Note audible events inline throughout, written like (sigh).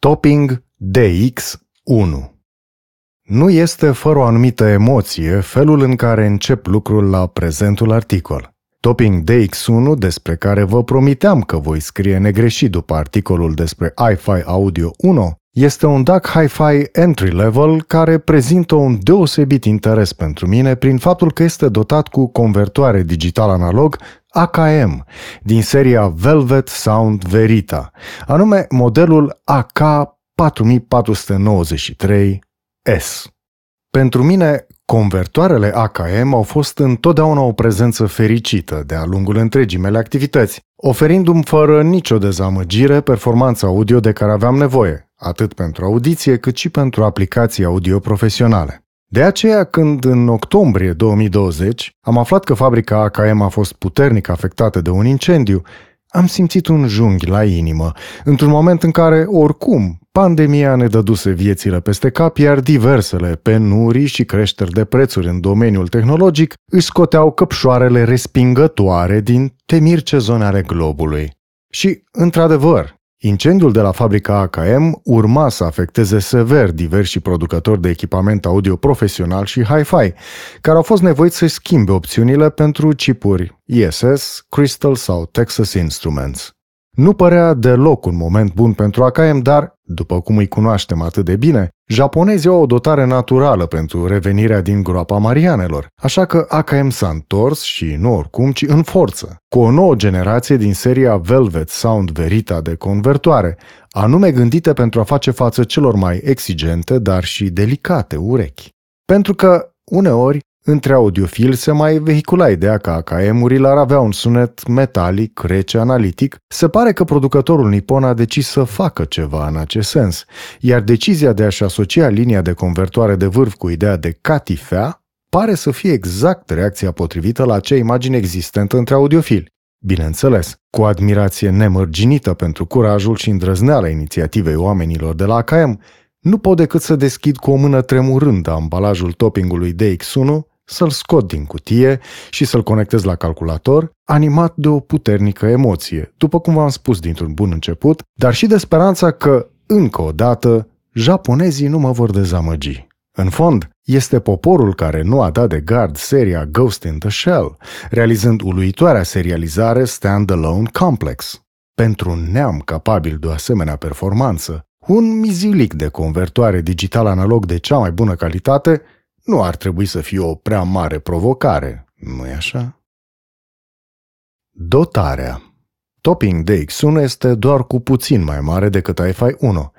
Topping DX1 Nu este fără o anumită emoție felul în care încep lucrul la prezentul articol. Topping DX1, despre care vă promiteam că voi scrie negreșit după articolul despre iFi Audio 1, este un DAC Hi-Fi entry level care prezintă un deosebit interes pentru mine prin faptul că este dotat cu convertoare digital analog AKM din seria Velvet Sound Verita, anume modelul AK4493S. Pentru mine, convertoarele AKM au fost întotdeauna o prezență fericită de-a lungul întregii mele activități, oferindu-mi fără nicio dezamăgire performanța audio de care aveam nevoie, atât pentru audiție cât și pentru aplicații audio profesionale. De aceea, când în octombrie 2020 am aflat că fabrica AKM a fost puternic afectată de un incendiu, am simțit un junghi la inimă, într-un moment în care, oricum, pandemia ne dăduse viețile peste cap, iar diversele penurii și creșteri de prețuri în domeniul tehnologic își scoteau căpșoarele respingătoare din temirce zone ale globului. Și, într-adevăr, Incendiul de la fabrica AKM urma să afecteze sever diversi producători de echipament audio profesional și hi-fi, care au fost nevoiți să schimbe opțiunile pentru chipuri ISS, Crystal sau Texas Instruments. Nu părea deloc un moment bun pentru AKM, dar, după cum îi cunoaștem atât de bine, japonezii au o dotare naturală pentru revenirea din groapa Marianelor, așa că AKM s-a întors și nu oricum, ci în forță, cu o nouă generație din seria Velvet Sound Verita de convertoare, anume gândite pentru a face față celor mai exigente, dar și delicate urechi. Pentru că, uneori, între audiofil se mai vehicula ideea că AKM-urile ar avea un sunet metalic, rece, analitic. Se pare că producătorul nipon a decis să facă ceva în acest sens, iar decizia de a-și asocia linia de convertoare de vârf cu ideea de catifea pare să fie exact reacția potrivită la acea imagine existentă între audiofili. Bineînțeles, cu admirație nemărginită pentru curajul și îndrăzneala inițiativei oamenilor de la AKM, nu pot decât să deschid cu o mână tremurândă ambalajul toppingului DX1 să-l scot din cutie și să-l conectez la calculator, animat de o puternică emoție, după cum v-am spus dintr-un bun început, dar și de speranța că, încă o dată, japonezii nu mă vor dezamăgi. În fond, este poporul care nu a dat de gard seria Ghost in the Shell, realizând uluitoarea serializare Standalone Complex. Pentru un neam capabil de o asemenea performanță, un mizilic de convertoare digital-analog de cea mai bună calitate nu ar trebui să fie o prea mare provocare, nu-i așa? Dotarea Topping DX1 este doar cu puțin mai mare decât iFi 1,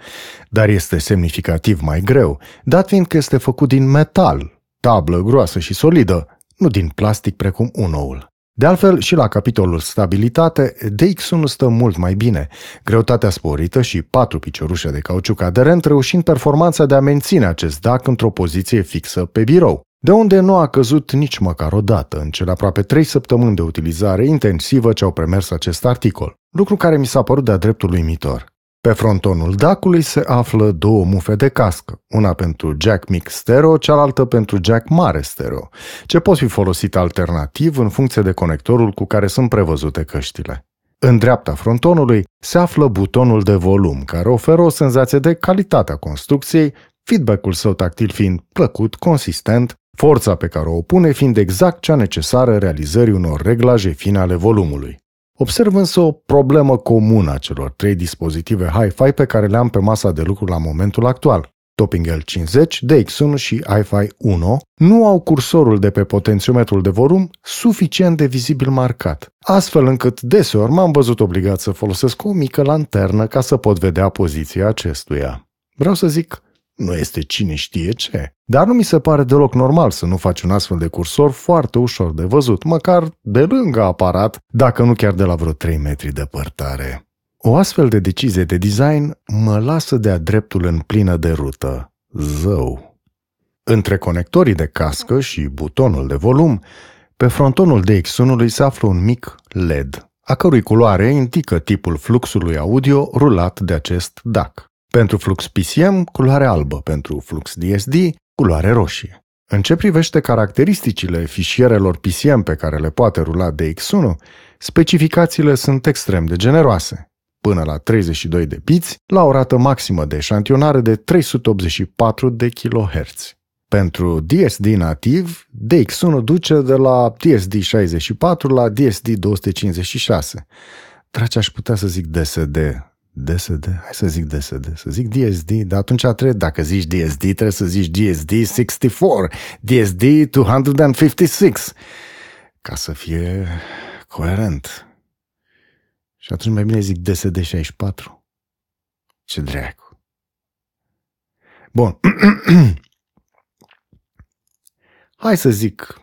dar este semnificativ mai greu, dat fiind că este făcut din metal, tablă groasă și solidă, nu din plastic precum unoul. De altfel, și la capitolul stabilitate, DX1 stă mult mai bine, greutatea sporită și patru piciorușe de cauciuc aderent reușind performanța de a menține acest DAC într-o poziție fixă pe birou, de unde nu a căzut nici măcar o dată în cele aproape trei săptămâni de utilizare intensivă ce au premers acest articol, lucru care mi s-a părut de-a dreptul uimitor. Pe frontonul dacului se află două mufe de cască, una pentru jack mic stereo, cealaltă pentru jack mare stereo, ce pot fi folosit alternativ în funcție de conectorul cu care sunt prevăzute căștile. În dreapta frontonului se află butonul de volum, care oferă o senzație de calitatea construcției, feedback-ul său tactil fiind plăcut, consistent, forța pe care o opune fiind exact cea necesară realizării unor reglaje fine ale volumului. Observ însă o problemă comună a celor trei dispozitive Hi-Fi pe care le am pe masa de lucru la momentul actual. Topping L50, DX1 și Hi-Fi 1 nu au cursorul de pe potențiometrul de volum suficient de vizibil marcat, astfel încât deseori m-am văzut obligat să folosesc o mică lanternă ca să pot vedea poziția acestuia. Vreau să zic, nu este cine știe ce. Dar nu mi se pare deloc normal să nu faci un astfel de cursor foarte ușor de văzut, măcar de lângă aparat, dacă nu chiar de la vreo 3 metri departare. O astfel de decizie de design mă lasă de-a dreptul în plină de rută. Zău! Între conectorii de cască și butonul de volum, pe frontonul DX1-ului se află un mic LED, a cărui culoare indică tipul fluxului audio rulat de acest DAC. Pentru flux PCM, culoare albă, pentru flux DSD, culoare roșie. În ce privește caracteristicile fișierelor PCM pe care le poate rula DX1, specificațiile sunt extrem de generoase. până la 32 de biți la o rată maximă de eșantionare de 384 de kHz. Pentru DSD nativ, DX1 duce de la DSD 64 la DSD 256. Dragi, aș putea să zic DSD. DSD? Hai să zic DSD. Să zic DSD, dar atunci trebuie, dacă zici DSD, trebuie să zici DSD 64, DSD 256, ca să fie coerent. Și atunci mai bine zic DSD 64. Ce dracu. Bun. (clears throat) Hai să zic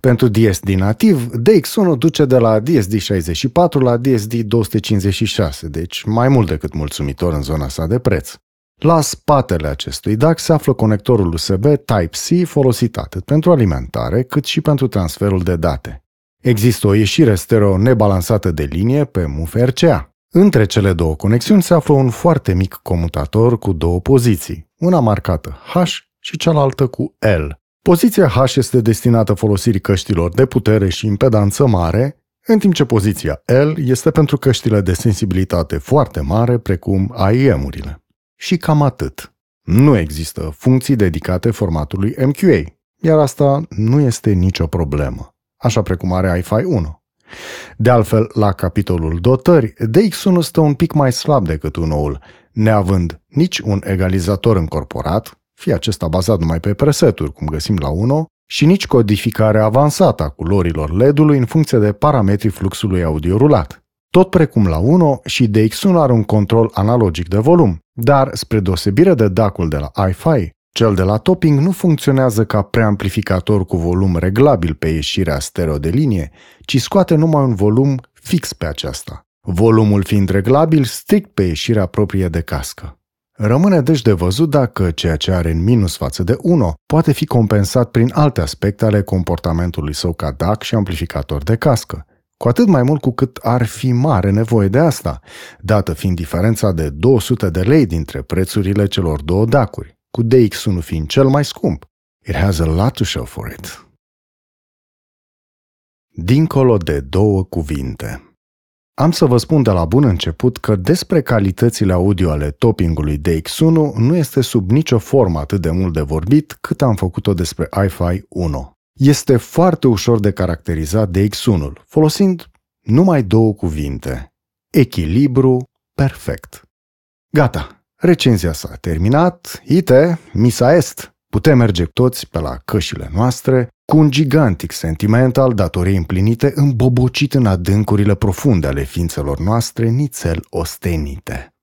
pentru DSD nativ, DX1 duce de la DSD 64 la DSD 256, deci mai mult decât mulțumitor în zona sa de preț. La spatele acestui DAC se află conectorul USB Type-C folosit atât pentru alimentare cât și pentru transferul de date. Există o ieșire stereo nebalansată de linie pe MUF RCA. Între cele două conexiuni se află un foarte mic comutator cu două poziții, una marcată H și cealaltă cu L. Poziția H este destinată folosirii căștilor de putere și impedanță mare, în timp ce poziția L este pentru căștile de sensibilitate foarte mare, precum AIM-urile. Și cam atât. Nu există funcții dedicate formatului MQA, iar asta nu este nicio problemă, așa precum are iFi 1. De altfel, la capitolul dotări, DX1 stă un pic mai slab decât unoul, neavând nici un egalizator încorporat, fie acesta bazat numai pe preseturi, cum găsim la UNO, și nici codificare avansată a culorilor LED-ului în funcție de parametrii fluxului audio rulat. Tot precum la UNO, și DX1 are un control analogic de volum, dar spre deosebire de DAC-ul de la iFi, cel de la topping nu funcționează ca preamplificator cu volum reglabil pe ieșirea stereo de linie, ci scoate numai un volum fix pe aceasta, volumul fiind reglabil strict pe ieșirea proprie de cască. Rămâne deci de văzut dacă ceea ce are în minus față de 1 poate fi compensat prin alte aspecte ale comportamentului său ca DAC și amplificator de cască, cu atât mai mult cu cât ar fi mare nevoie de asta, dată fiind diferența de 200 de lei dintre prețurile celor două DAC-uri, cu DX1 fiind cel mai scump. It has a lot to show for it. Dincolo de două cuvinte. Am să vă spun de la bun început că despre calitățile audio ale toppingului DX1 nu este sub nicio formă atât de mult de vorbit cât am făcut-o despre iFi 1. Este foarte ușor de caracterizat DX1-ul, folosind numai două cuvinte. Echilibru perfect. Gata, recenzia s-a terminat, ite, misa est. Putem merge toți pe la cășile noastre cu un gigantic sentiment al datoriei împlinite îmbobocit în adâncurile profunde ale ființelor noastre nițel ostenite.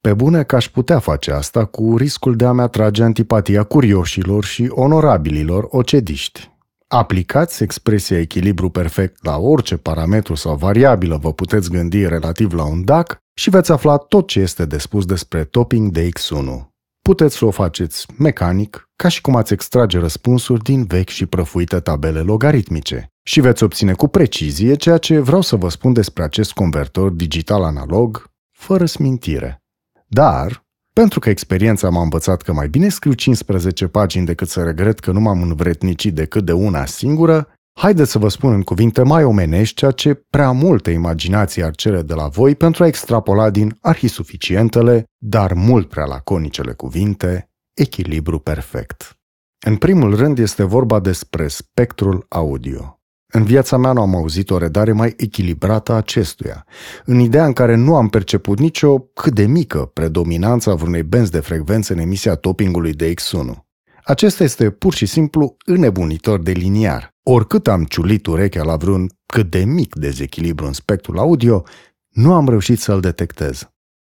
Pe bune că aș putea face asta cu riscul de a-mi atrage antipatia curioșilor și onorabililor ocediști. Aplicați expresia echilibru perfect la orice parametru sau variabilă vă puteți gândi relativ la un DAC și veți afla tot ce este de spus despre topping de X1 puteți să o faceți mecanic, ca și cum ați extrage răspunsuri din vechi și prăfuite tabele logaritmice. Și veți obține cu precizie ceea ce vreau să vă spun despre acest convertor digital-analog, fără smintire. Dar, pentru că experiența m-a învățat că mai bine scriu 15 pagini decât să regret că nu m-am învretnicit decât de una singură, Haideți să vă spun în cuvinte mai omenești ceea ce prea multă imaginație ar cere de la voi pentru a extrapola din arhisuficientele, dar mult prea laconicele cuvinte, echilibru perfect. În primul rând este vorba despre spectrul audio. În viața mea nu am auzit o redare mai echilibrată a acestuia, în ideea în care nu am perceput nicio cât de mică predominanță a vreunei benzi de frecvențe în emisia toppingului de X1. Acesta este pur și simplu înnebunitor de liniar. Oricât am ciulit urechea la vreun cât de mic dezechilibru în spectrul audio, nu am reușit să-l detectez.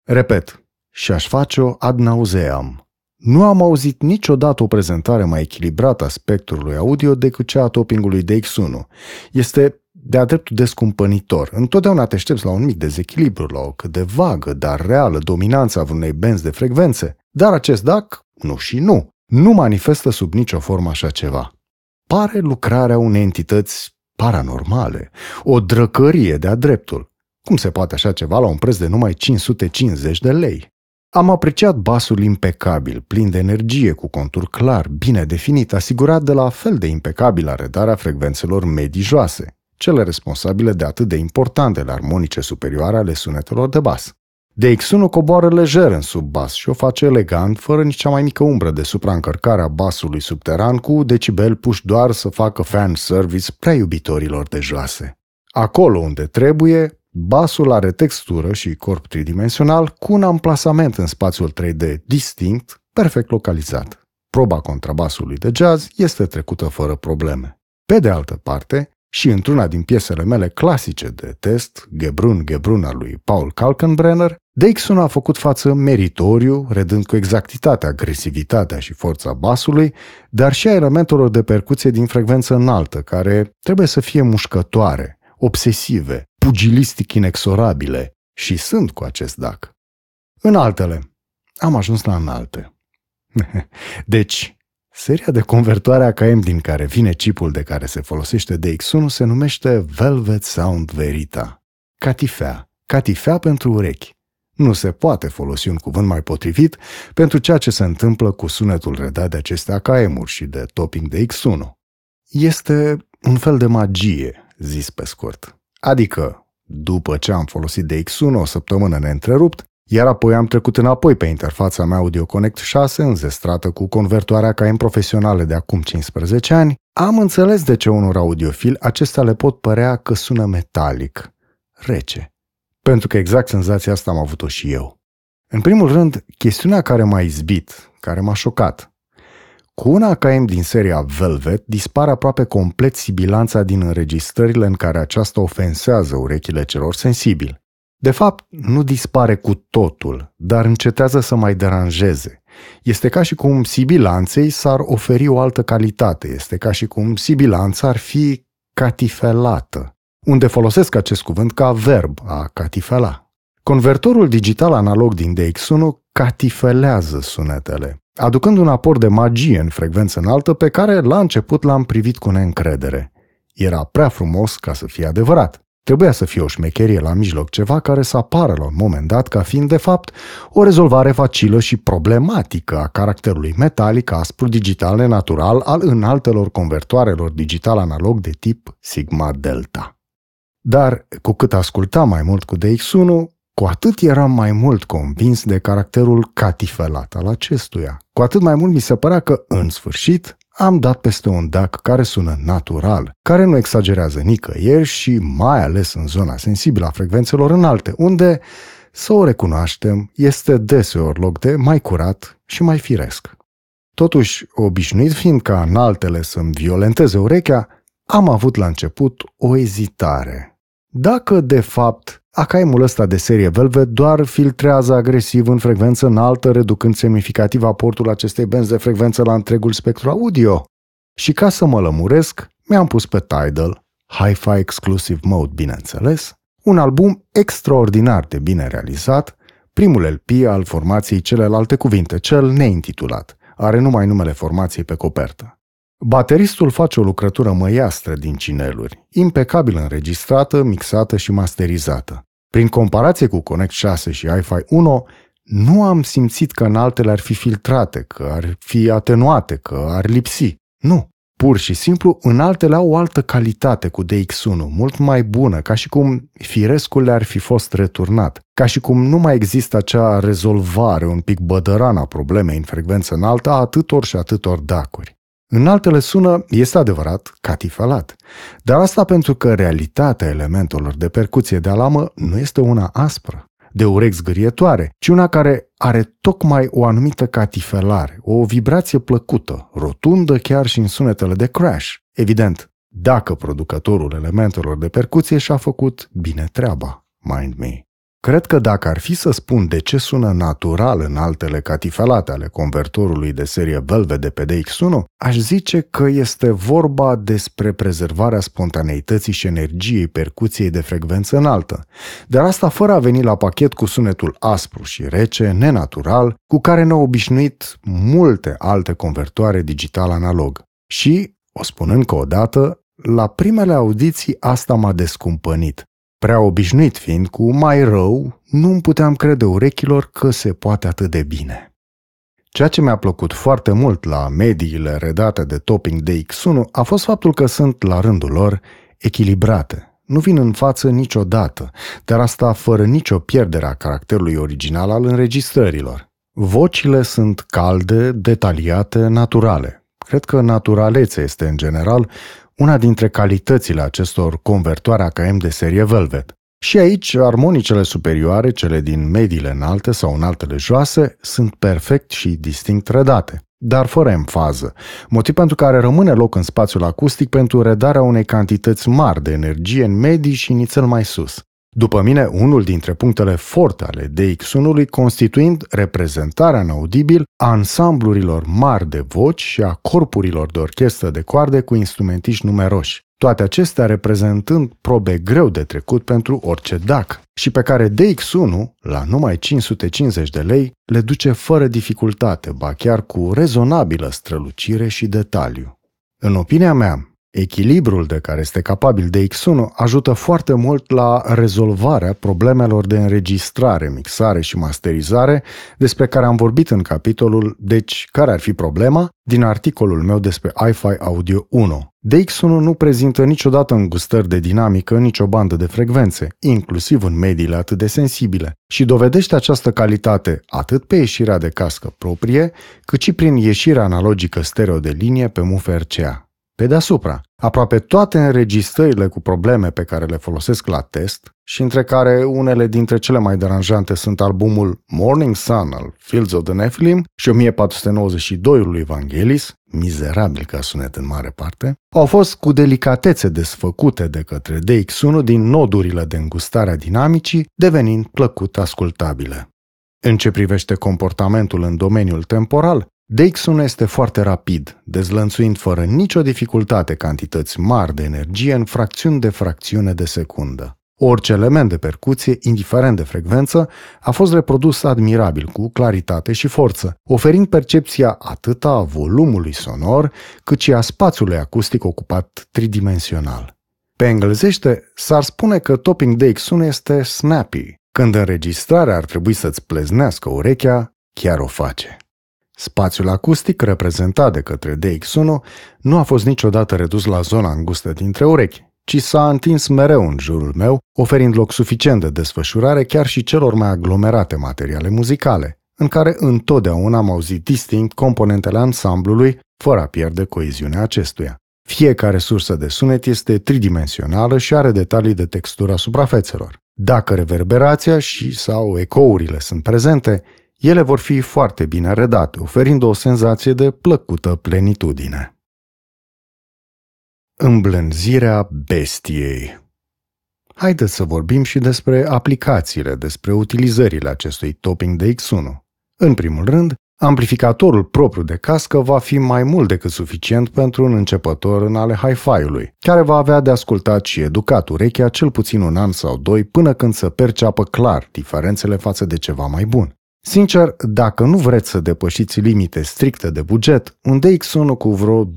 Repet, și aș face-o ad nauseam. Nu am auzit niciodată o prezentare mai echilibrată a spectrului audio decât cea a toppingului DX1. Este de-a dreptul descumpănitor. Întotdeauna te aștepți la un mic dezechilibru, la o cât de vagă, dar reală dominanță a vreunei benzi de frecvențe. Dar acest DAC, nu și nu nu manifestă sub nicio formă așa ceva. Pare lucrarea unei entități paranormale, o drăcărie de-a dreptul. Cum se poate așa ceva la un preț de numai 550 de lei? Am apreciat basul impecabil, plin de energie, cu contur clar, bine definit, asigurat de la fel de impecabilă redarea frecvențelor medii joase. cele responsabile de atât de importantele armonice superioare ale sunetelor de bas. DX1 coboară lejer în sub bas și o face elegant, fără nici cea mai mică umbră de supraîncărcare a basului subteran cu decibel puși doar să facă fan service prea iubitorilor de joase. Acolo unde trebuie, basul are textură și corp tridimensional cu un amplasament în spațiul 3D distinct, perfect localizat. Proba contrabasului de jazz este trecută fără probleme. Pe de altă parte, și într-una din piesele mele clasice de test, Gebrun Gebrun al lui Paul Kalkenbrenner, Dixon a făcut față meritoriu, redând cu exactitate agresivitatea și forța basului, dar și a elementelor de percuție din frecvență înaltă, care trebuie să fie mușcătoare, obsesive, pugilistic inexorabile, și sunt cu acest dac. În altele, am ajuns la înalte. (laughs) deci, Seria de convertoare AKM din care vine chipul de care se folosește DX1 se numește Velvet Sound Verita. Catifea. Catifea pentru urechi. Nu se poate folosi un cuvânt mai potrivit pentru ceea ce se întâmplă cu sunetul redat de aceste AKM-uri și de topping de X1. Este un fel de magie, zis pe scurt. Adică, după ce am folosit DX1 o săptămână neîntrerupt, iar apoi am trecut înapoi pe interfața mea Audio Connect 6, înzestrată cu convertoarea KM profesionale de acum 15 ani, am înțeles de ce unor audiofili acestea le pot părea că sună metalic, rece. Pentru că exact senzația asta am avut-o și eu. În primul rând, chestiunea care m-a izbit, care m-a șocat. Cu una AKM din seria Velvet dispare aproape complet sibilanța din înregistrările în care aceasta ofensează urechile celor sensibili. De fapt, nu dispare cu totul, dar încetează să mai deranjeze. Este ca și cum sibilanței s-ar oferi o altă calitate, este ca și cum sibilanța ar fi catifelată, unde folosesc acest cuvânt ca verb a catifela. Convertorul digital analog din DX1 catifelează sunetele, aducând un aport de magie în frecvență înaltă pe care la început l-am privit cu neîncredere. Era prea frumos ca să fie adevărat. Trebuia să fie o șmecherie la mijloc, ceva care să apară la un moment dat ca fiind, de fapt, o rezolvare facilă și problematică a caracterului metalic aspru digital nenatural al înaltelor convertoarelor digital-analog de tip Sigma-Delta. Dar, cu cât ascultam mai mult cu DX1, cu atât eram mai mult convins de caracterul catifelat al acestuia. Cu atât mai mult mi se părea că, în sfârșit, am dat peste un DAC care sună natural, care nu exagerează nicăieri și mai ales în zona sensibilă a frecvențelor înalte, unde, să o recunoaștem, este deseori loc de mai curat și mai firesc. Totuși, obișnuit fiind ca înaltele să-mi violenteze urechea, am avut la început o ezitare. Dacă, de fapt, AKM-ul ăsta de serie Velvet doar filtrează agresiv în frecvență înaltă, reducând semnificativ aportul acestei benzi de frecvență la întregul spectru audio. Și ca să mă lămuresc, mi-am pus pe Tidal, Hi-Fi Exclusive Mode, bineînțeles, un album extraordinar de bine realizat, primul LP al formației celelalte cuvinte, cel neintitulat, are numai numele formației pe copertă. Bateristul face o lucrătură măiastră din cineluri, impecabil înregistrată, mixată și masterizată. Prin comparație cu Connect 6 și i-Fi 1, nu am simțit că în altele ar fi filtrate, că ar fi atenuate, că ar lipsi. Nu. Pur și simplu, în altele au o altă calitate cu DX1, mult mai bună, ca și cum firescul le-ar fi fost returnat, ca și cum nu mai există acea rezolvare un pic bădăran a problemei în frecvență înaltă a atâtor și atâtor dacuri. În altele sună, este adevărat, catifelat. Dar asta pentru că realitatea elementelor de percuție de alamă nu este una aspră, de urechi zgârietoare, ci una care are tocmai o anumită catifelare, o vibrație plăcută, rotundă chiar și în sunetele de crash. Evident, dacă producătorul elementelor de percuție și-a făcut bine treaba, mind me. Cred că dacă ar fi să spun de ce sună natural în altele catifelate ale convertorului de serie Velvet de pe DX1, aș zice că este vorba despre prezervarea spontaneității și energiei percuției de frecvență înaltă, dar asta fără a veni la pachet cu sunetul aspru și rece, nenatural, cu care ne-au obișnuit multe alte convertoare digital-analog. Și, o spun încă o dată, la primele audiții asta m-a descumpănit. Prea obișnuit fiind cu mai rău, nu îmi puteam crede urechilor că se poate atât de bine. Ceea ce mi-a plăcut foarte mult la mediile redate de Topping DX1 a fost faptul că sunt, la rândul lor, echilibrate. Nu vin în față niciodată, dar asta fără nicio pierdere a caracterului original al înregistrărilor. Vocile sunt calde, detaliate, naturale. Cred că naturalețea este, în general, una dintre calitățile acestor convertoare AKM de serie Velvet. Și aici, armonicele superioare, cele din mediile înalte sau înaltele joase, sunt perfect și distinct redate, dar fără emfază, motiv pentru care rămâne loc în spațiul acustic pentru redarea unei cantități mari de energie în medii și nițel mai sus. După mine, unul dintre punctele forte ale DX1-ului constituind reprezentarea în audibil a ansamblurilor mari de voci și a corpurilor de orchestră de coarde cu instrumentiști numeroși. Toate acestea reprezentând probe greu de trecut pentru orice DAC și pe care DX1, la numai 550 de lei, le duce fără dificultate, ba chiar cu rezonabilă strălucire și detaliu. În opinia mea, Echilibrul de care este capabil de X1 ajută foarte mult la rezolvarea problemelor de înregistrare, mixare și masterizare despre care am vorbit în capitolul Deci, care ar fi problema? din articolul meu despre iFi Audio 1. DX1 nu prezintă niciodată îngustări de dinamică în nicio bandă de frecvențe, inclusiv în mediile atât de sensibile, și dovedește această calitate atât pe ieșirea de cască proprie, cât și prin ieșirea analogică stereo de linie pe MUF RCA. Pe deasupra, aproape toate înregistrările cu probleme pe care le folosesc la test și între care unele dintre cele mai deranjante sunt albumul Morning Sun al Fields of the Nephilim și 1492 lui Evangelis, mizerabil ca sunet în mare parte, au fost cu delicatețe desfăcute de către DX1 din nodurile de îngustare a dinamicii, devenind plăcut ascultabile. În ce privește comportamentul în domeniul temporal, DX1 este foarte rapid, dezlănțuind fără nicio dificultate cantități mari de energie în fracțiuni de fracțiune de secundă. Orice element de percuție, indiferent de frecvență, a fost reprodus admirabil, cu claritate și forță, oferind percepția atât a volumului sonor, cât și a spațiului acustic ocupat tridimensional. Pe englezește, s-ar spune că topping DX1 este snappy. Când înregistrarea ar trebui să-ți pleznească urechea, chiar o face. Spațiul acustic reprezentat de către DX1 nu a fost niciodată redus la zona îngustă dintre urechi, ci s-a întins mereu în jurul meu, oferind loc suficient de desfășurare chiar și celor mai aglomerate materiale muzicale, în care întotdeauna am auzit distinct componentele ansamblului, fără a pierde coeziunea acestuia. Fiecare sursă de sunet este tridimensională și are detalii de textura suprafețelor. Dacă reverberația și sau ecourile sunt prezente, ele vor fi foarte bine redate, oferind o senzație de plăcută plenitudine. Îmblânzirea bestiei Haideți să vorbim și despre aplicațiile, despre utilizările acestui topping de X1. În primul rând, amplificatorul propriu de cască va fi mai mult decât suficient pentru un începător în ale hi-fi-ului, care va avea de ascultat și educat urechea cel puțin un an sau doi până când să perceapă clar diferențele față de ceva mai bun. Sincer, dacă nu vreți să depășiți limite stricte de buget, un DX1 cu vreo 2-3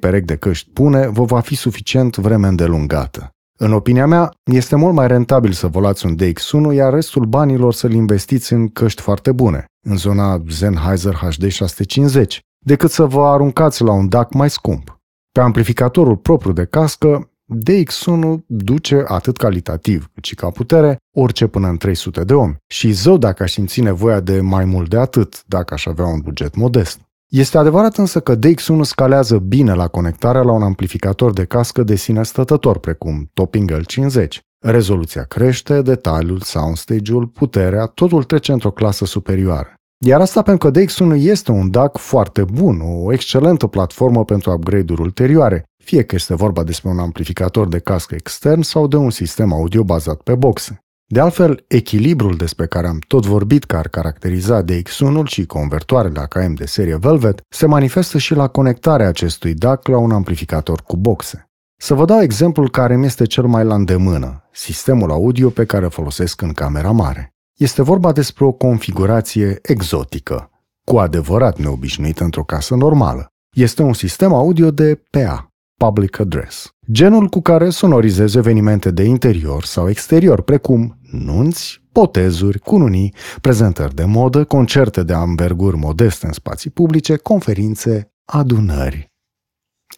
perechi de căști bune vă va fi suficient vreme îndelungată. În opinia mea, este mult mai rentabil să vă luați un DX1, iar restul banilor să-l investiți în căști foarte bune, în zona Sennheiser HD 650, decât să vă aruncați la un DAC mai scump. Pe amplificatorul propriu de cască, DX1 duce atât calitativ cât și ca putere orice până în 300 de omi și zău dacă aș simți nevoia de mai mult de atât dacă aș avea un buget modest. Este adevărat însă că DX1 scalează bine la conectarea la un amplificator de cască de sine stătător, precum Topping L50. Rezoluția crește, detaliul, soundstage-ul, puterea, totul trece într-o clasă superioară. Iar asta pentru că DX1 este un DAC foarte bun, o excelentă platformă pentru upgrade-uri ulterioare, fie că este vorba despre un amplificator de cască extern sau de un sistem audio bazat pe boxe. De altfel, echilibrul despre care am tot vorbit că ar caracteriza DX1-ul și convertoarele AKM de serie Velvet se manifestă și la conectarea acestui DAC la un amplificator cu boxe. Să vă dau exemplul care mi este cel mai la îndemână, sistemul audio pe care îl folosesc în camera mare. Este vorba despre o configurație exotică, cu adevărat neobișnuită într-o casă normală. Este un sistem audio de PA, Public Address, genul cu care sonorizezi evenimente de interior sau exterior, precum nunți, potezuri, cununii, prezentări de modă, concerte de amberguri modeste în spații publice, conferințe, adunări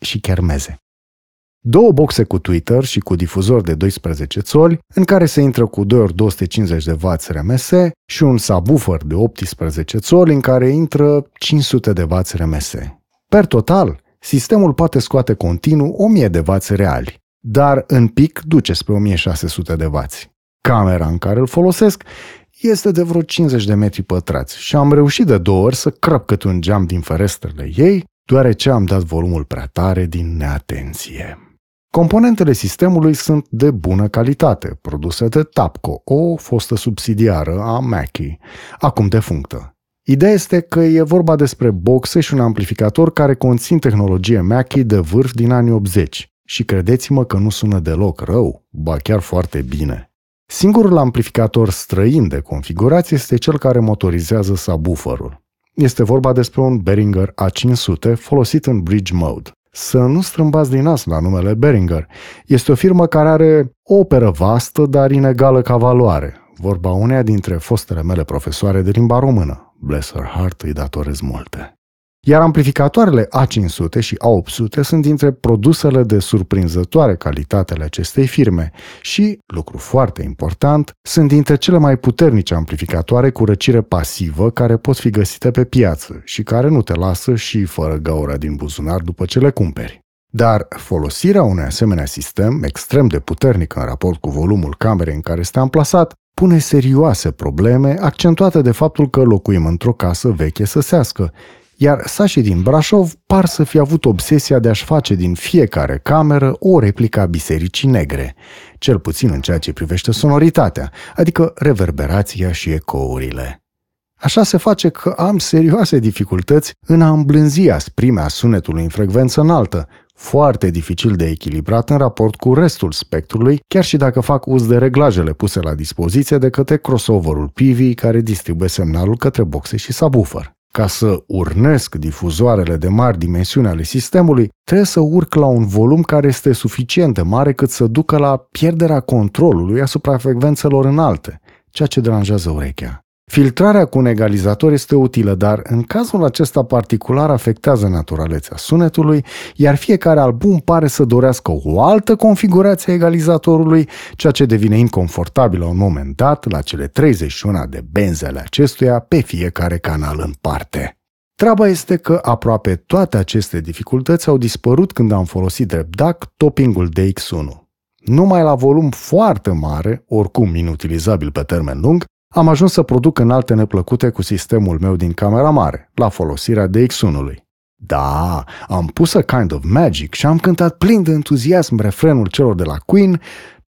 și chermeze. două boxe cu Twitter și cu difuzor de 12 țoli, în care se intră cu 2 ori 250 de W RMS și un subwoofer de 18 țoli în care intră 500 de W RMS. Per total, sistemul poate scoate continuu 1000 de W reali, dar în pic duce spre 1600 de W. Camera în care îl folosesc este de vreo 50 de metri pătrați și am reușit de două ori să crăp cât un geam din ferestrele ei, deoarece am dat volumul prea tare din neatenție. Componentele sistemului sunt de bună calitate, produse de Tapco, o fostă subsidiară a Mackie, acum defunctă. Ideea este că e vorba despre boxe și un amplificator care conțin tehnologie Mackie de vârf din anii 80 și credeți-mă că nu sună deloc rău, ba chiar foarte bine. Singurul amplificator străin de configurație este cel care motorizează subwooferul. Este vorba despre un Behringer A500 folosit în bridge mode. Să nu strâmbați din nas la numele Behringer. Este o firmă care are o operă vastă, dar inegală ca valoare. Vorba uneia dintre fostele mele profesoare de limba română. Bless her heart, îi datorez multe. Iar amplificatoarele A500 și A800 sunt dintre produsele de surprinzătoare calitate ale acestei firme și, lucru foarte important, sunt dintre cele mai puternice amplificatoare cu răcire pasivă care pot fi găsite pe piață și care nu te lasă și fără gaura din buzunar după ce le cumperi. Dar folosirea unui asemenea sistem, extrem de puternic în raport cu volumul camerei în care este amplasat, pune serioase probleme, accentuate de faptul că locuim într-o casă veche săsească, iar sașii din Brașov par să fi avut obsesia de a-și face din fiecare cameră o replică a bisericii negre, cel puțin în ceea ce privește sonoritatea, adică reverberația și ecourile. Așa se face că am serioase dificultăți în a îmblânzi asprimea sunetului în frecvență înaltă, foarte dificil de echilibrat în raport cu restul spectrului, chiar și dacă fac uz de reglajele puse la dispoziție de către crossoverul PV care distribuie semnalul către boxe și subwoofer. Ca să urnesc difuzoarele de mari dimensiuni ale sistemului, trebuie să urc la un volum care este suficient de mare cât să ducă la pierderea controlului asupra frecvențelor înalte, ceea ce deranjează urechea. Filtrarea cu un egalizator este utilă, dar în cazul acesta particular afectează naturalețea sunetului, iar fiecare album pare să dorească o altă configurație a egalizatorului, ceea ce devine inconfortabil la un moment dat la cele 31 de benzi ale acestuia pe fiecare canal în parte. Treaba este că aproape toate aceste dificultăți au dispărut când am folosit drept DAC toppingul DX1. Numai la volum foarte mare, oricum inutilizabil pe termen lung, am ajuns să produc înalte neplăcute cu sistemul meu din camera mare, la folosirea DX1-ului. Da, am pus a Kind of Magic și am cântat plin de entuziasm refrenul celor de la Queen,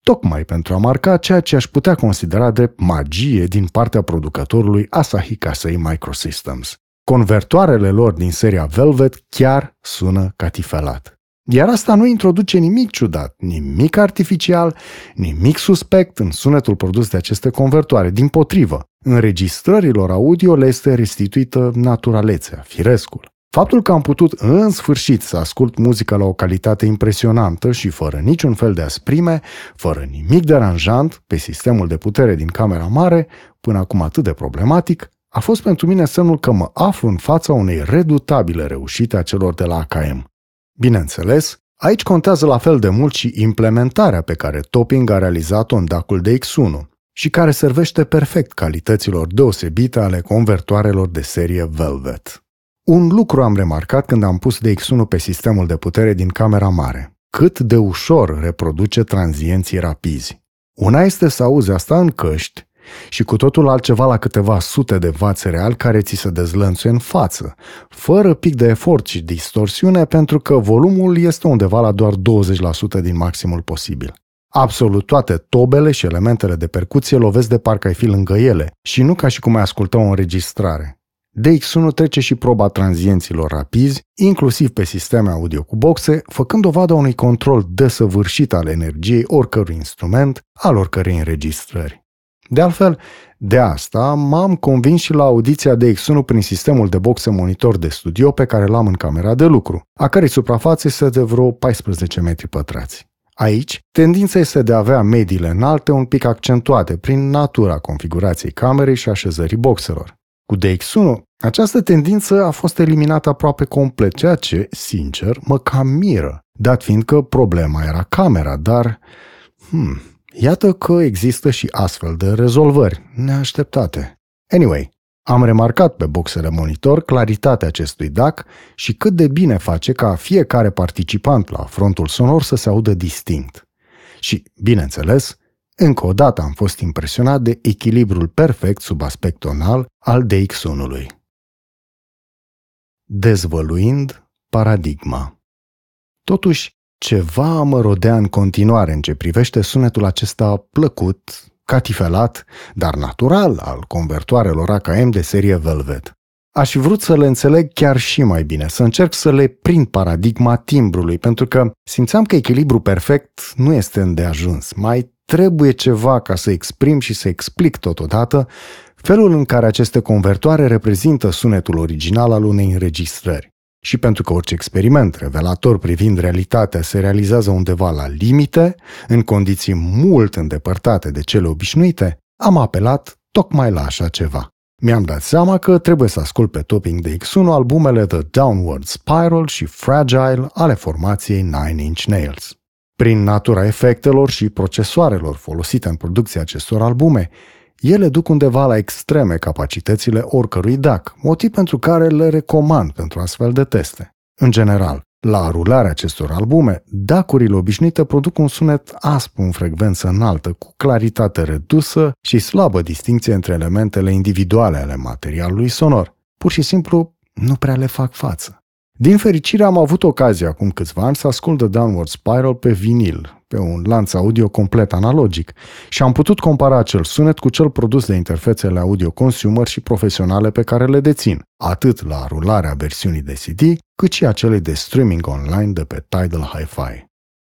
tocmai pentru a marca ceea ce aș putea considera drept magie din partea producătorului Asahi Kasei Microsystems. Convertoarele lor din seria Velvet chiar sună catifelat. Iar asta nu introduce nimic ciudat, nimic artificial, nimic suspect în sunetul produs de aceste convertoare. Din potrivă, înregistrărilor audio le este restituită naturalețea, firescul. Faptul că am putut în sfârșit să ascult muzica la o calitate impresionantă și fără niciun fel de asprime, fără nimic deranjant pe sistemul de putere din camera mare, până acum atât de problematic, a fost pentru mine semnul că mă aflu în fața unei redutabile reușite a celor de la AKM. Bineînțeles, aici contează la fel de mult și implementarea pe care Topping a realizat-o în dacul de X1 și care servește perfect calităților deosebite ale convertoarelor de serie Velvet. Un lucru am remarcat când am pus DX1 pe sistemul de putere din camera mare. Cât de ușor reproduce tranzienții rapizi. Una este să auzi asta în căști și cu totul altceva la câteva sute de vați real care ți se dezlănțuie în față, fără pic de efort și distorsiune pentru că volumul este undeva la doar 20% din maximul posibil. Absolut toate tobele și elementele de percuție lovesc de parcă ai fi lângă ele și nu ca și cum ai asculta o înregistrare. DX1 trece și proba tranzienților rapizi, inclusiv pe sisteme audio cu boxe, făcând dovada unui control desăvârșit al energiei oricărui instrument, al oricărei înregistrări. De altfel, de asta m-am convins și la audiția de X1 prin sistemul de boxe monitor de studio pe care l-am în camera de lucru, a cărei suprafață este de vreo 14 metri pătrați. Aici, tendința este de a avea mediile înalte un pic accentuate prin natura configurației camerei și așezării boxelor. Cu DX1, această tendință a fost eliminată aproape complet, ceea ce, sincer, mă cam miră. dat fiind că problema era camera, dar... Hmm, iată că există și astfel de rezolvări neașteptate. Anyway, am remarcat pe boxele monitor claritatea acestui DAC și cât de bine face ca fiecare participant la frontul sonor să se audă distinct. Și, bineînțeles, încă o dată am fost impresionat de echilibrul perfect sub aspect tonal al DX1-ului. Dezvăluind paradigma. Totuși, ceva mă rodea în continuare în ce privește sunetul acesta plăcut, catifelat, dar natural al convertoarelor AKM de serie Velvet. Aș fi vrut să le înțeleg chiar și mai bine, să încerc să le prind paradigma timbrului, pentru că simțeam că echilibru perfect nu este îndeajuns. Mai trebuie ceva ca să exprim și să explic totodată felul în care aceste convertoare reprezintă sunetul original al unei înregistrări. Și pentru că orice experiment revelator privind realitatea se realizează undeva la limite, în condiții mult îndepărtate de cele obișnuite, am apelat tocmai la așa ceva. Mi-am dat seama că trebuie să ascult pe Topping de X1 albumele The Downward Spiral și Fragile ale formației Nine Inch Nails. Prin natura efectelor și procesoarelor folosite în producția acestor albume, ele duc undeva la extreme capacitățile oricărui DAC, motiv pentru care le recomand pentru astfel de teste. În general, la rularea acestor albume, DAC-urile obișnuite produc un sunet aspru în frecvență înaltă, cu claritate redusă și slabă distinție între elementele individuale ale materialului sonor. Pur și simplu, nu prea le fac față. Din fericire am avut ocazia acum câțiva ani să ascult The Downward Spiral pe vinil, pe un lanț audio complet analogic și am putut compara acel sunet cu cel produs de interfețele audio consumer și profesionale pe care le dețin, atât la rularea versiunii de CD, cât și acele de streaming online de pe Tidal Hi-Fi.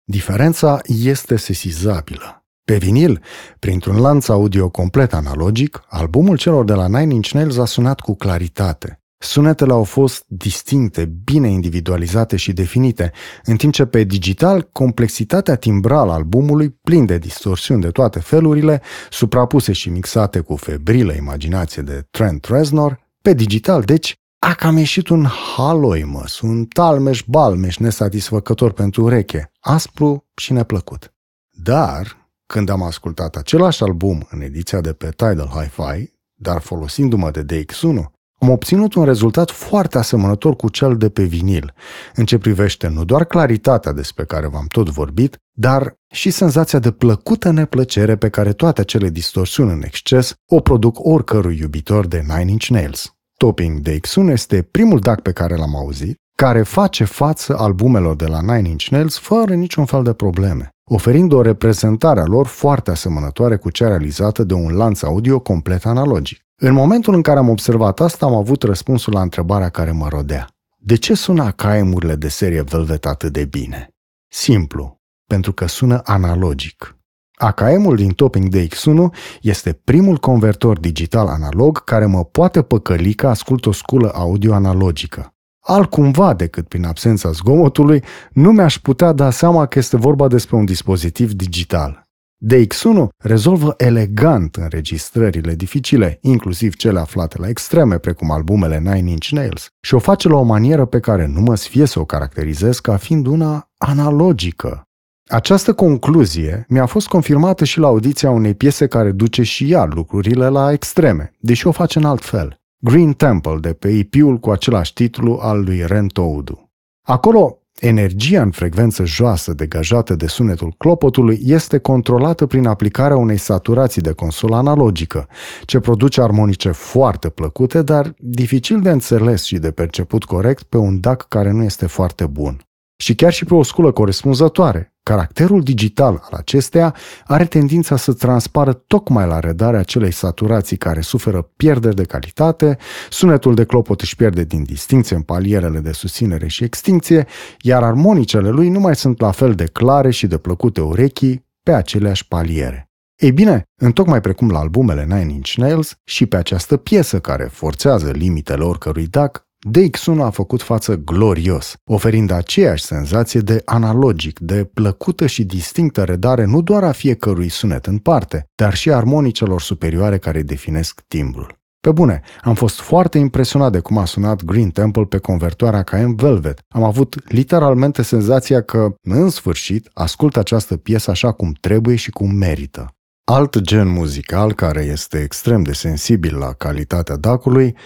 Diferența este sesizabilă. Pe vinil, printr-un lanț audio complet analogic, albumul celor de la Nine Inch Nails a sunat cu claritate, Sunetele au fost distincte, bine individualizate și definite, în timp ce pe digital complexitatea timbrală albumului, plin de distorsiuni de toate felurile, suprapuse și mixate cu febrilă imaginație de Trent Reznor, pe digital, deci, a cam ieșit un haloimăs, un talmeș-balmeș nesatisfăcător pentru ureche, aspru și neplăcut. Dar, când am ascultat același album în ediția de pe Tidal Hi-Fi, dar folosindu-mă de DX1, am obținut un rezultat foarte asemănător cu cel de pe vinil, în ce privește nu doar claritatea despre care v-am tot vorbit, dar și senzația de plăcută neplăcere pe care toate acele distorsiuni în exces o produc oricărui iubitor de Nine Inch Nails. Topping de X1 este primul DAC pe care l-am auzit, care face față albumelor de la Nine Inch Nails fără niciun fel de probleme, oferind o reprezentare a lor foarte asemănătoare cu cea realizată de un lanț audio complet analogic. În momentul în care am observat asta, am avut răspunsul la întrebarea care mă rodea. De ce sună AKM-urile de serie Velvet atât de bine? Simplu, pentru că sună analogic. AKM-ul din Topping DX1 este primul convertor digital analog care mă poate păcăli că ascult o sculă audio analogică. Altcumva decât prin absența zgomotului, nu mi-aș putea da seama că este vorba despre un dispozitiv digital. DX1 rezolvă elegant înregistrările dificile, inclusiv cele aflate la extreme, precum albumele Nine Inch Nails, și o face la o manieră pe care nu mă sfie să o caracterizez ca fiind una analogică. Această concluzie mi-a fost confirmată și la audiția unei piese care duce și ea lucrurile la extreme, deși o face în alt fel. Green Temple de pe EP-ul cu același titlu al lui Ren Toudu. Acolo Energia în frecvență joasă degajată de sunetul clopotului este controlată prin aplicarea unei saturații de consolă analogică, ce produce armonice foarte plăcute, dar dificil de înțeles și de perceput corect pe un DAC care nu este foarte bun și chiar și pe o sculă corespunzătoare. Caracterul digital al acesteia are tendința să transpară tocmai la redarea acelei saturații care suferă pierderi de calitate, sunetul de clopot își pierde din distinție în palierele de susținere și extinție, iar armonicele lui nu mai sunt la fel de clare și de plăcute urechii pe aceleași paliere. Ei bine, întocmai precum la albumele Nine Inch Nails și pe această piesă care forțează limitele oricărui DAC, DX1 a făcut față glorios, oferind aceeași senzație de analogic, de plăcută și distinctă redare nu doar a fiecărui sunet în parte, dar și armonicelor superioare care definesc timbrul. Pe bune, am fost foarte impresionat de cum a sunat Green Temple pe convertoarea KM Velvet. Am avut literalmente senzația că, în sfârșit, ascult această piesă așa cum trebuie și cum merită. Alt gen muzical care este extrem de sensibil la calitatea dacului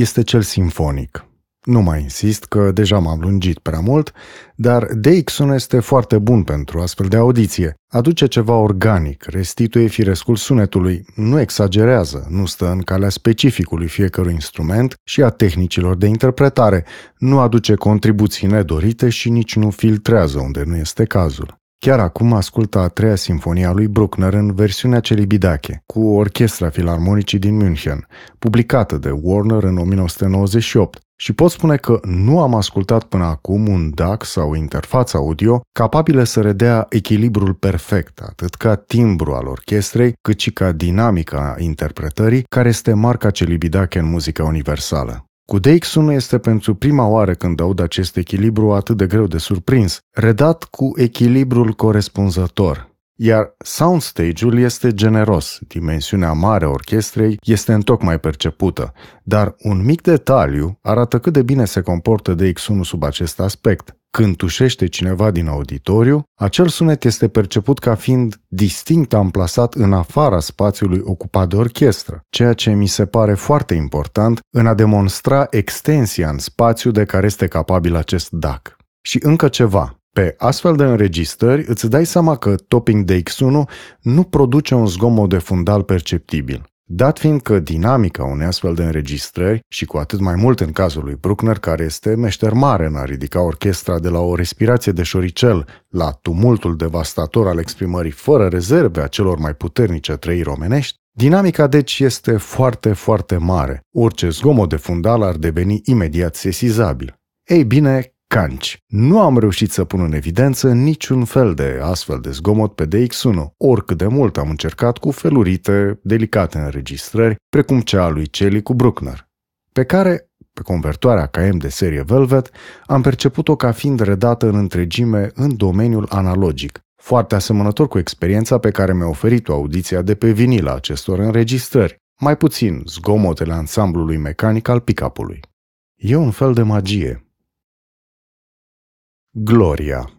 este cel simfonic. Nu mai insist că deja m-am lungit prea mult, dar DX1 este foarte bun pentru astfel de audiție. Aduce ceva organic, restituie firescul sunetului, nu exagerează, nu stă în calea specificului fiecărui instrument și a tehnicilor de interpretare, nu aduce contribuții nedorite și nici nu filtrează unde nu este cazul. Chiar acum ascultă a treia sinfonia lui Bruckner în versiunea Celibidache, cu Orchestra Filarmonicii din München, publicată de Warner în 1998, și pot spune că nu am ascultat până acum un DAC sau interfață audio capabile să redea echilibrul perfect, atât ca timbru al orchestrei, cât și ca dinamica interpretării, care este marca Celibidache în muzica universală. Cu DX1 este pentru prima oară când aud acest echilibru atât de greu de surprins, redat cu echilibrul corespunzător, iar soundstage-ul este generos, dimensiunea mare a orchestrei este întocmai percepută, dar un mic detaliu arată cât de bine se comportă DX1 sub acest aspect. Când tușește cineva din auditoriu, acel sunet este perceput ca fiind distinct amplasat în afara spațiului ocupat de orchestră, ceea ce mi se pare foarte important în a demonstra extensia în spațiu de care este capabil acest DAC. Și încă ceva, pe astfel de înregistrări îți dai seama că Topping DX1 nu produce un zgomot de fundal perceptibil. Dat fiind că dinamica unei astfel de înregistrări, și cu atât mai mult în cazul lui Bruckner, care este meșter mare în a ridica orchestra de la o respirație de șoricel la tumultul devastator al exprimării fără rezerve a celor mai puternice trăiri romenești, dinamica deci este foarte, foarte mare. Orice zgomot de fundal ar deveni imediat sesizabil. Ei bine, canci. Nu am reușit să pun în evidență niciun fel de astfel de zgomot pe DX1, oricât de mult am încercat cu felurite, delicate înregistrări, precum cea a lui Celi cu Bruckner, pe care, pe convertoarea KM de serie Velvet, am perceput-o ca fiind redată în întregime în domeniul analogic, foarte asemănător cu experiența pe care mi-a oferit-o audiția de pe vinil a acestor înregistrări, mai puțin zgomotele ansamblului mecanic al pick-up-ului. E un fel de magie, Gloria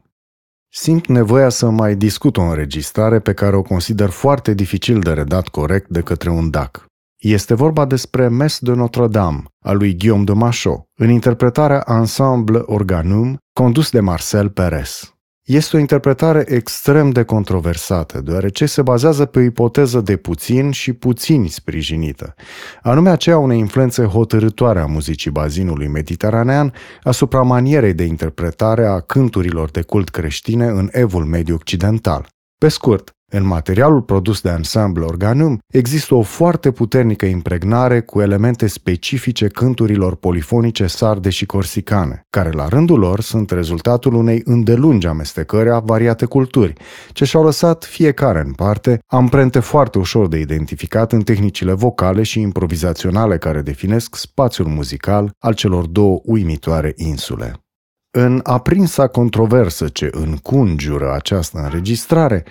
Simt nevoia să mai discut o înregistrare pe care o consider foarte dificil de redat corect de către un DAC. Este vorba despre Mes de Notre-Dame, a lui Guillaume de Machaut, în interpretarea Ensemble Organum, condus de Marcel Perez. Este o interpretare extrem de controversată, deoarece se bazează pe o ipoteză de puțin și puțini sprijinită, anume aceea unei influențe hotărâtoare a muzicii bazinului mediteranean asupra manierei de interpretare a cânturilor de cult creștine în evul mediu occidental. Pe scurt, în materialul produs de Ensemble Organum există o foarte puternică impregnare cu elemente specifice cânturilor polifonice sarde și corsicane, care la rândul lor sunt rezultatul unei îndelungi amestecări a variate culturi, ce și-au lăsat fiecare în parte amprente foarte ușor de identificat în tehnicile vocale și improvizaționale care definesc spațiul muzical al celor două uimitoare insule. În aprinsa controversă ce încungiură această înregistrare,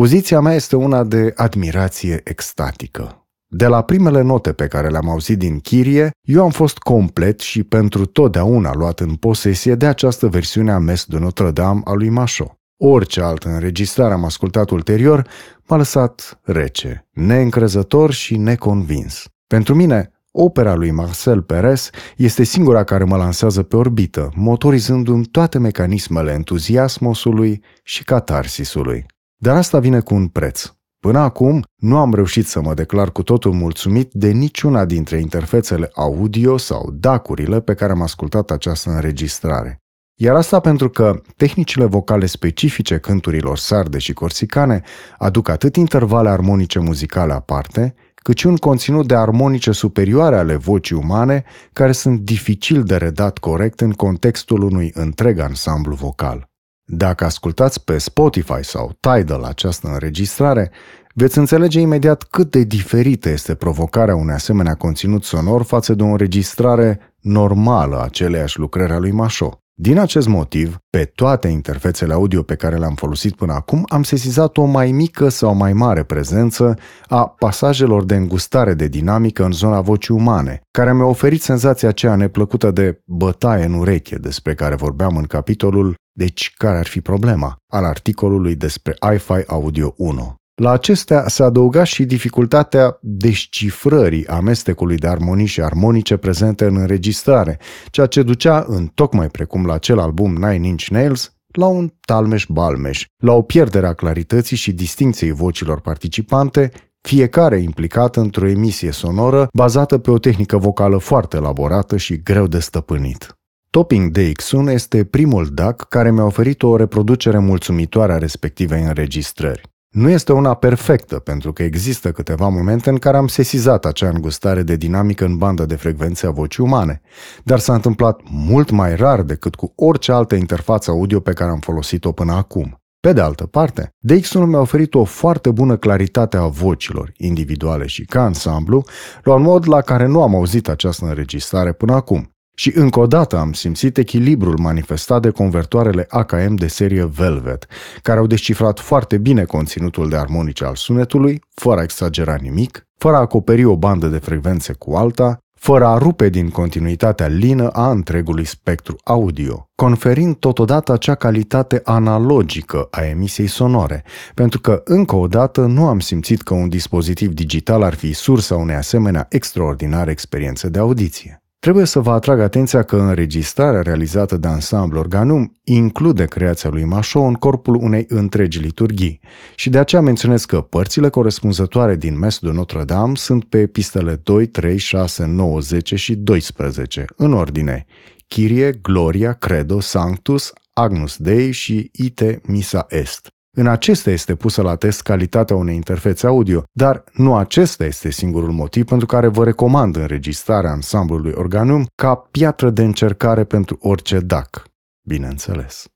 Poziția mea este una de admirație extatică. De la primele note pe care le-am auzit din Chirie, eu am fost complet și pentru totdeauna luat în posesie de această versiune a Mes de Notre-Dame a lui Mașo. Orice altă înregistrare am ascultat ulterior m-a lăsat rece, neîncrezător și neconvins. Pentru mine, opera lui Marcel Perez este singura care mă lansează pe orbită, motorizându-mi toate mecanismele entuziasmosului și catarsisului. Dar asta vine cu un preț. Până acum, nu am reușit să mă declar cu totul mulțumit de niciuna dintre interfețele audio sau dacurile pe care am ascultat această înregistrare. Iar asta pentru că tehnicile vocale specifice cânturilor sarde și corsicane aduc atât intervale armonice muzicale aparte, cât și un conținut de armonice superioare ale vocii umane care sunt dificil de redat corect în contextul unui întreg ansamblu vocal. Dacă ascultați pe Spotify sau Tidal această înregistrare, veți înțelege imediat cât de diferită este provocarea unui asemenea conținut sonor față de o înregistrare normală a aceleiași lucrări a lui Mașo. Din acest motiv, pe toate interfețele audio pe care le-am folosit până acum, am sesizat o mai mică sau mai mare prezență a pasajelor de îngustare de dinamică în zona vocii umane, care mi-a oferit senzația aceea neplăcută de bătaie în ureche despre care vorbeam în capitolul Deci care ar fi problema? al articolului despre iFi Audio 1. La acestea se adăuga și dificultatea descifrării amestecului de armonii și armonice prezente în înregistrare, ceea ce ducea, în tocmai precum la acel album Nine Inch Nails, la un talmeș-balmeș, la o pierdere a clarității și distinției vocilor participante, fiecare implicat într-o emisie sonoră bazată pe o tehnică vocală foarte elaborată și greu de stăpânit. Topping DX1 este primul DAC care mi-a oferit o reproducere mulțumitoare a respectivei înregistrări. Nu este una perfectă, pentru că există câteva momente în care am sesizat acea îngustare de dinamică în bandă de frecvențe a vocii umane, dar s-a întâmplat mult mai rar decât cu orice altă interfață audio pe care am folosit-o până acum. Pe de altă parte, DX1 mi-a oferit o foarte bună claritate a vocilor, individuale și ca ansamblu, la un mod la care nu am auzit această înregistrare până acum. Și încă o dată am simțit echilibrul manifestat de convertoarele AKM de serie Velvet, care au descifrat foarte bine conținutul de armonice al sunetului, fără a exagera nimic, fără a acoperi o bandă de frecvențe cu alta, fără a rupe din continuitatea lină a întregului spectru audio, conferind totodată acea calitate analogică a emisiei sonore, pentru că încă o dată nu am simțit că un dispozitiv digital ar fi sursa unei asemenea extraordinare experiențe de audiție. Trebuie să vă atrag atenția că înregistrarea realizată de ansamblu Organum include creația lui Mașo în corpul unei întregi liturghii și de aceea menționez că părțile corespunzătoare din Mes de Notre-Dame sunt pe pistele 2, 3, 6, 9, 10 și 12, în ordine Kyrie, Gloria, Credo, Sanctus, Agnus Dei și Ite Misa Est. În acesta este pusă la test calitatea unei interfețe audio, dar nu acesta este singurul motiv pentru care vă recomand înregistrarea ansamblului Organum ca piatră de încercare pentru orice DAC, bineînțeles.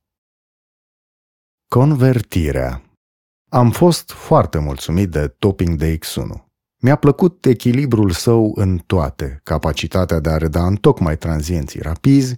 Convertirea Am fost foarte mulțumit de Topping DX1. Mi-a plăcut echilibrul său în toate, capacitatea de a reda în tocmai tranzienții rapizi,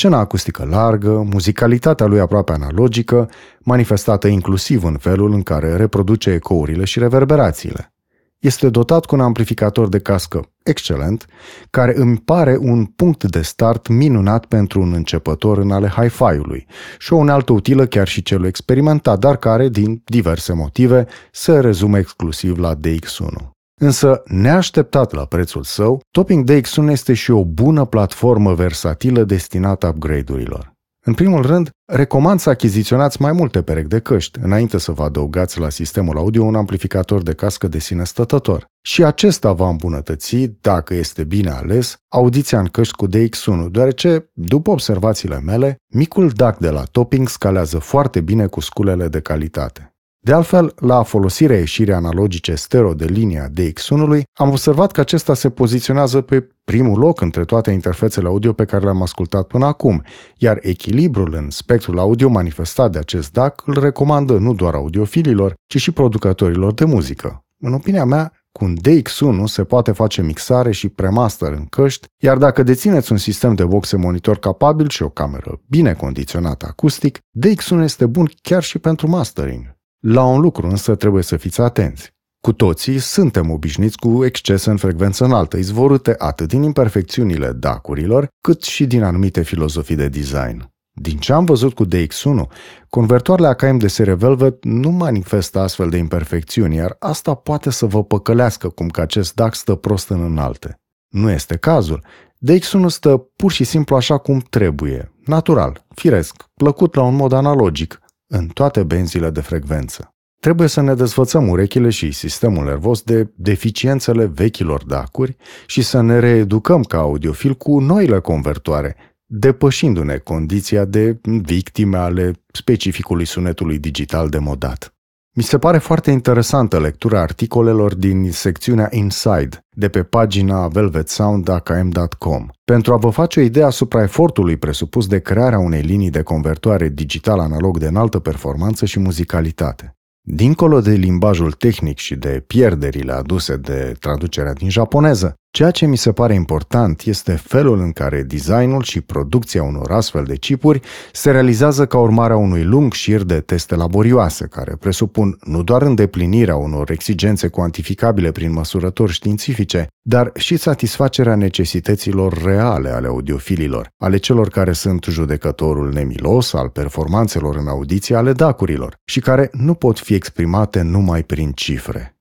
Scena acustică largă, muzicalitatea lui aproape analogică, manifestată inclusiv în felul în care reproduce ecourile și reverberațiile. Este dotat cu un amplificator de cască excelent, care îmi pare un punct de start minunat pentru un începător în ale hi-fi-ului și o unealtă utilă chiar și celui experimentat, dar care, din diverse motive, se rezumă exclusiv la DX1. Însă, neașteptat la prețul său, Topping DX1 este și o bună platformă versatilă destinată upgrade-urilor. În primul rând, recomand să achiziționați mai multe perechi de căști, înainte să vă adăugați la sistemul audio un amplificator de cască de sine stătător. Și acesta va îmbunătăți, dacă este bine ales, audiția în căști cu DX1, deoarece, după observațiile mele, micul DAC de la Topping scalează foarte bine cu sculele de calitate. De altfel, la folosirea ieșirii analogice stereo de linia DX1-ului, am observat că acesta se poziționează pe primul loc între toate interfețele audio pe care le-am ascultat până acum, iar echilibrul în spectrul audio manifestat de acest DAC îl recomandă nu doar audiofililor, ci și producătorilor de muzică. În opinia mea, cu un DX1 se poate face mixare și premaster în căști, iar dacă dețineți un sistem de boxe monitor capabil și o cameră bine condiționată acustic, DX1 este bun chiar și pentru mastering. La un lucru însă trebuie să fiți atenți. Cu toții suntem obișnuiți cu excese în frecvență înaltă, izvorâte atât din imperfecțiunile dacurilor, cât și din anumite filozofii de design. Din ce am văzut cu DX1, convertoarele AKM de serie Velvet nu manifestă astfel de imperfecțiuni, iar asta poate să vă păcălească cum că acest DAC stă prost în înalte. Nu este cazul. DX1 stă pur și simplu așa cum trebuie, natural, firesc, plăcut la un mod analogic, în toate benzile de frecvență. Trebuie să ne dezvățăm urechile și sistemul nervos de deficiențele vechilor dacuri și să ne reeducăm ca audiofil cu noile convertoare, depășindu-ne condiția de victime ale specificului sunetului digital demodat. Mi se pare foarte interesantă lectura articolelor din secțiunea Inside de pe pagina velvetsound.km.com pentru a vă face o idee asupra efortului presupus de crearea unei linii de convertoare digital-analog de înaltă performanță și muzicalitate. Dincolo de limbajul tehnic și de pierderile aduse de traducerea din japoneză, Ceea ce mi se pare important este felul în care designul și producția unor astfel de chipuri se realizează ca urmare a unui lung șir de teste laborioase, care presupun nu doar îndeplinirea unor exigențe cuantificabile prin măsurători științifice, dar și satisfacerea necesităților reale ale audiofililor, ale celor care sunt judecătorul nemilos al performanțelor în audiție ale dacurilor și care nu pot fi exprimate numai prin cifre.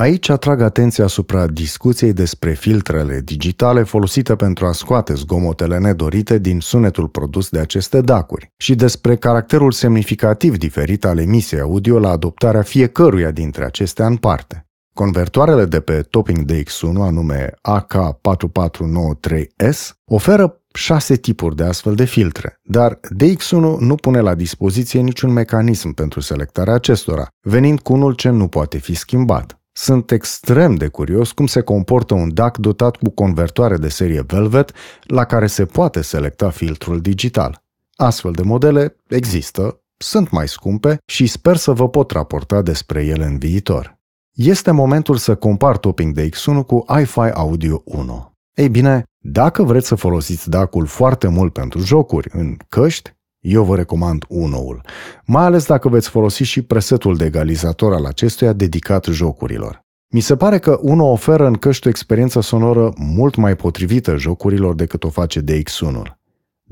Aici atrag atenția asupra discuției despre filtrele digitale folosite pentru a scoate zgomotele nedorite din sunetul produs de aceste dacuri și despre caracterul semnificativ diferit al emisiei audio la adoptarea fiecăruia dintre acestea în parte. Convertoarele de pe Topping DX1, anume AK4493S, oferă șase tipuri de astfel de filtre, dar DX1 nu pune la dispoziție niciun mecanism pentru selectarea acestora, venind cu unul ce nu poate fi schimbat. Sunt extrem de curios cum se comportă un DAC dotat cu convertoare de serie Velvet la care se poate selecta filtrul digital. Astfel de modele există, sunt mai scumpe și sper să vă pot raporta despre ele în viitor. Este momentul să compar Topping DX1 cu iFi Audio 1. Ei bine, dacă vreți să folosiți DAC-ul foarte mult pentru jocuri în căști, eu vă recomand Unoul, mai ales dacă veți folosi și presetul de egalizator al acestuia dedicat jocurilor. Mi se pare că Uno oferă în căști o experiență sonoră mult mai potrivită jocurilor decât o face DX1-ul.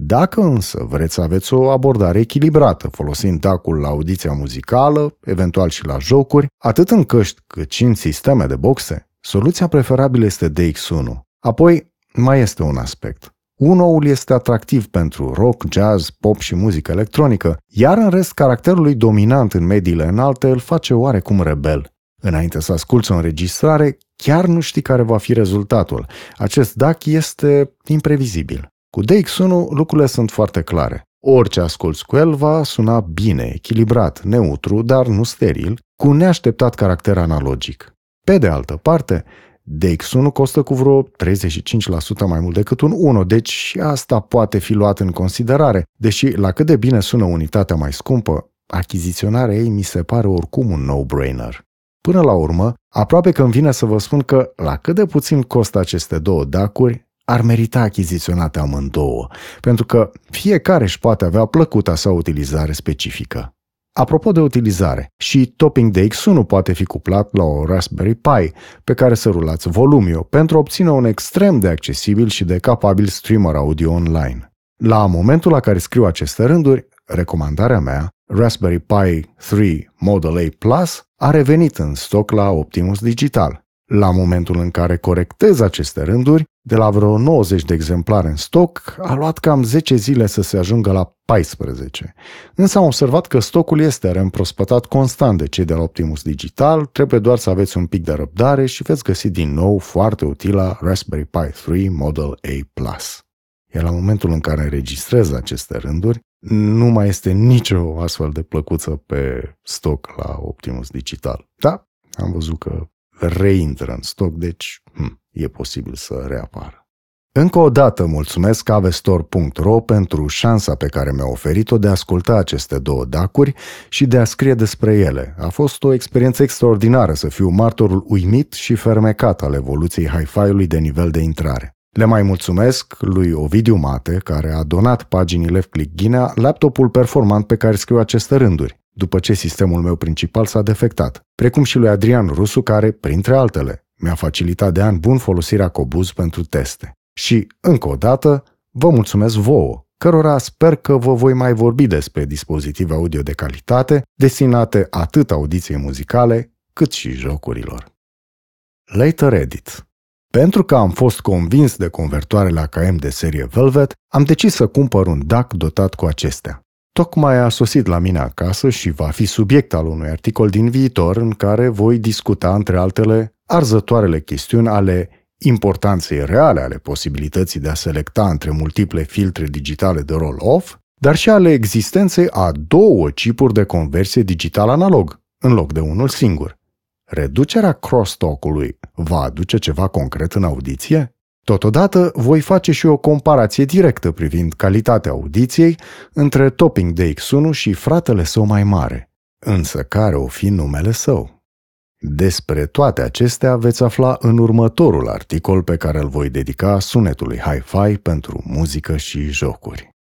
Dacă însă vreți să aveți o abordare echilibrată, folosind tacul la audiția muzicală, eventual și la jocuri, atât în căști cât și în sisteme de boxe, soluția preferabilă este DX1. Apoi, mai este un aspect. Unoul este atractiv pentru rock, jazz, pop și muzică electronică, iar în rest caracterul lui dominant în mediile înalte îl face oarecum rebel. Înainte să asculți o înregistrare, chiar nu știi care va fi rezultatul. Acest DAC este imprevizibil. Cu DX1 lucrurile sunt foarte clare. Orice asculți cu el va suna bine, echilibrat, neutru, dar nu steril, cu un neașteptat caracter analogic. Pe de altă parte, DX1 costă cu vreo 35% mai mult decât un 1, deci și asta poate fi luat în considerare, deși la cât de bine sună unitatea mai scumpă, achiziționarea ei mi se pare oricum un no-brainer. Până la urmă, aproape că îmi vine să vă spun că la cât de puțin costă aceste două dacuri, ar merita achiziționate amândouă, pentru că fiecare își poate avea plăcuta sa utilizare specifică. Apropo de utilizare, și Topping DX1 poate fi cuplat la o Raspberry Pi, pe care să rulați Volumio, pentru a obține un extrem de accesibil și de capabil streamer audio online. La momentul la care scriu aceste rânduri, recomandarea mea, Raspberry Pi 3 Model A Plus, a revenit în stoc la Optimus Digital. La momentul în care corectez aceste rânduri, de la vreo 90 de exemplare în stoc, a luat cam 10 zile să se ajungă la 14. Însă am observat că stocul este reîmprospătat constant de cei de la Optimus Digital, trebuie doar să aveți un pic de răbdare și veți găsi din nou foarte utila Raspberry Pi 3 Model A+. Iar la momentul în care înregistrez aceste rânduri, nu mai este nicio astfel de plăcuță pe stoc la Optimus Digital. Da, am văzut că reintră în stoc, deci hm, e posibil să reapară. Încă o dată mulțumesc avestor.ro pentru șansa pe care mi-a oferit-o de a asculta aceste două dacuri și de a scrie despre ele. A fost o experiență extraordinară să fiu martorul uimit și fermecat al evoluției hi-fi-ului de nivel de intrare. Le mai mulțumesc lui Ovidiu Mate, care a donat paginii Left Click Ghinea laptopul performant pe care scriu aceste rânduri după ce sistemul meu principal s-a defectat, precum și lui Adrian Rusu, care, printre altele, mi-a facilitat de ani bun folosirea Cobuz pentru teste. Și, încă o dată, vă mulțumesc vouă, cărora sper că vă voi mai vorbi despre dispozitive audio de calitate, destinate atât audiției muzicale, cât și jocurilor. Later Edit pentru că am fost convins de convertoarele AKM de serie Velvet, am decis să cumpăr un DAC dotat cu acestea tocmai a sosit la mine acasă și va fi subiect al unui articol din viitor în care voi discuta, între altele, arzătoarele chestiuni ale importanței reale ale posibilității de a selecta între multiple filtre digitale de roll-off, dar și ale existenței a două chipuri de conversie digital-analog, în loc de unul singur. Reducerea crosstalk-ului va aduce ceva concret în audiție? Totodată, voi face și o comparație directă privind calitatea audiției între Topping DX1 și fratele său mai mare, însă care o fi numele său. Despre toate acestea veți afla în următorul articol pe care îl voi dedica sunetului hi-fi pentru muzică și jocuri.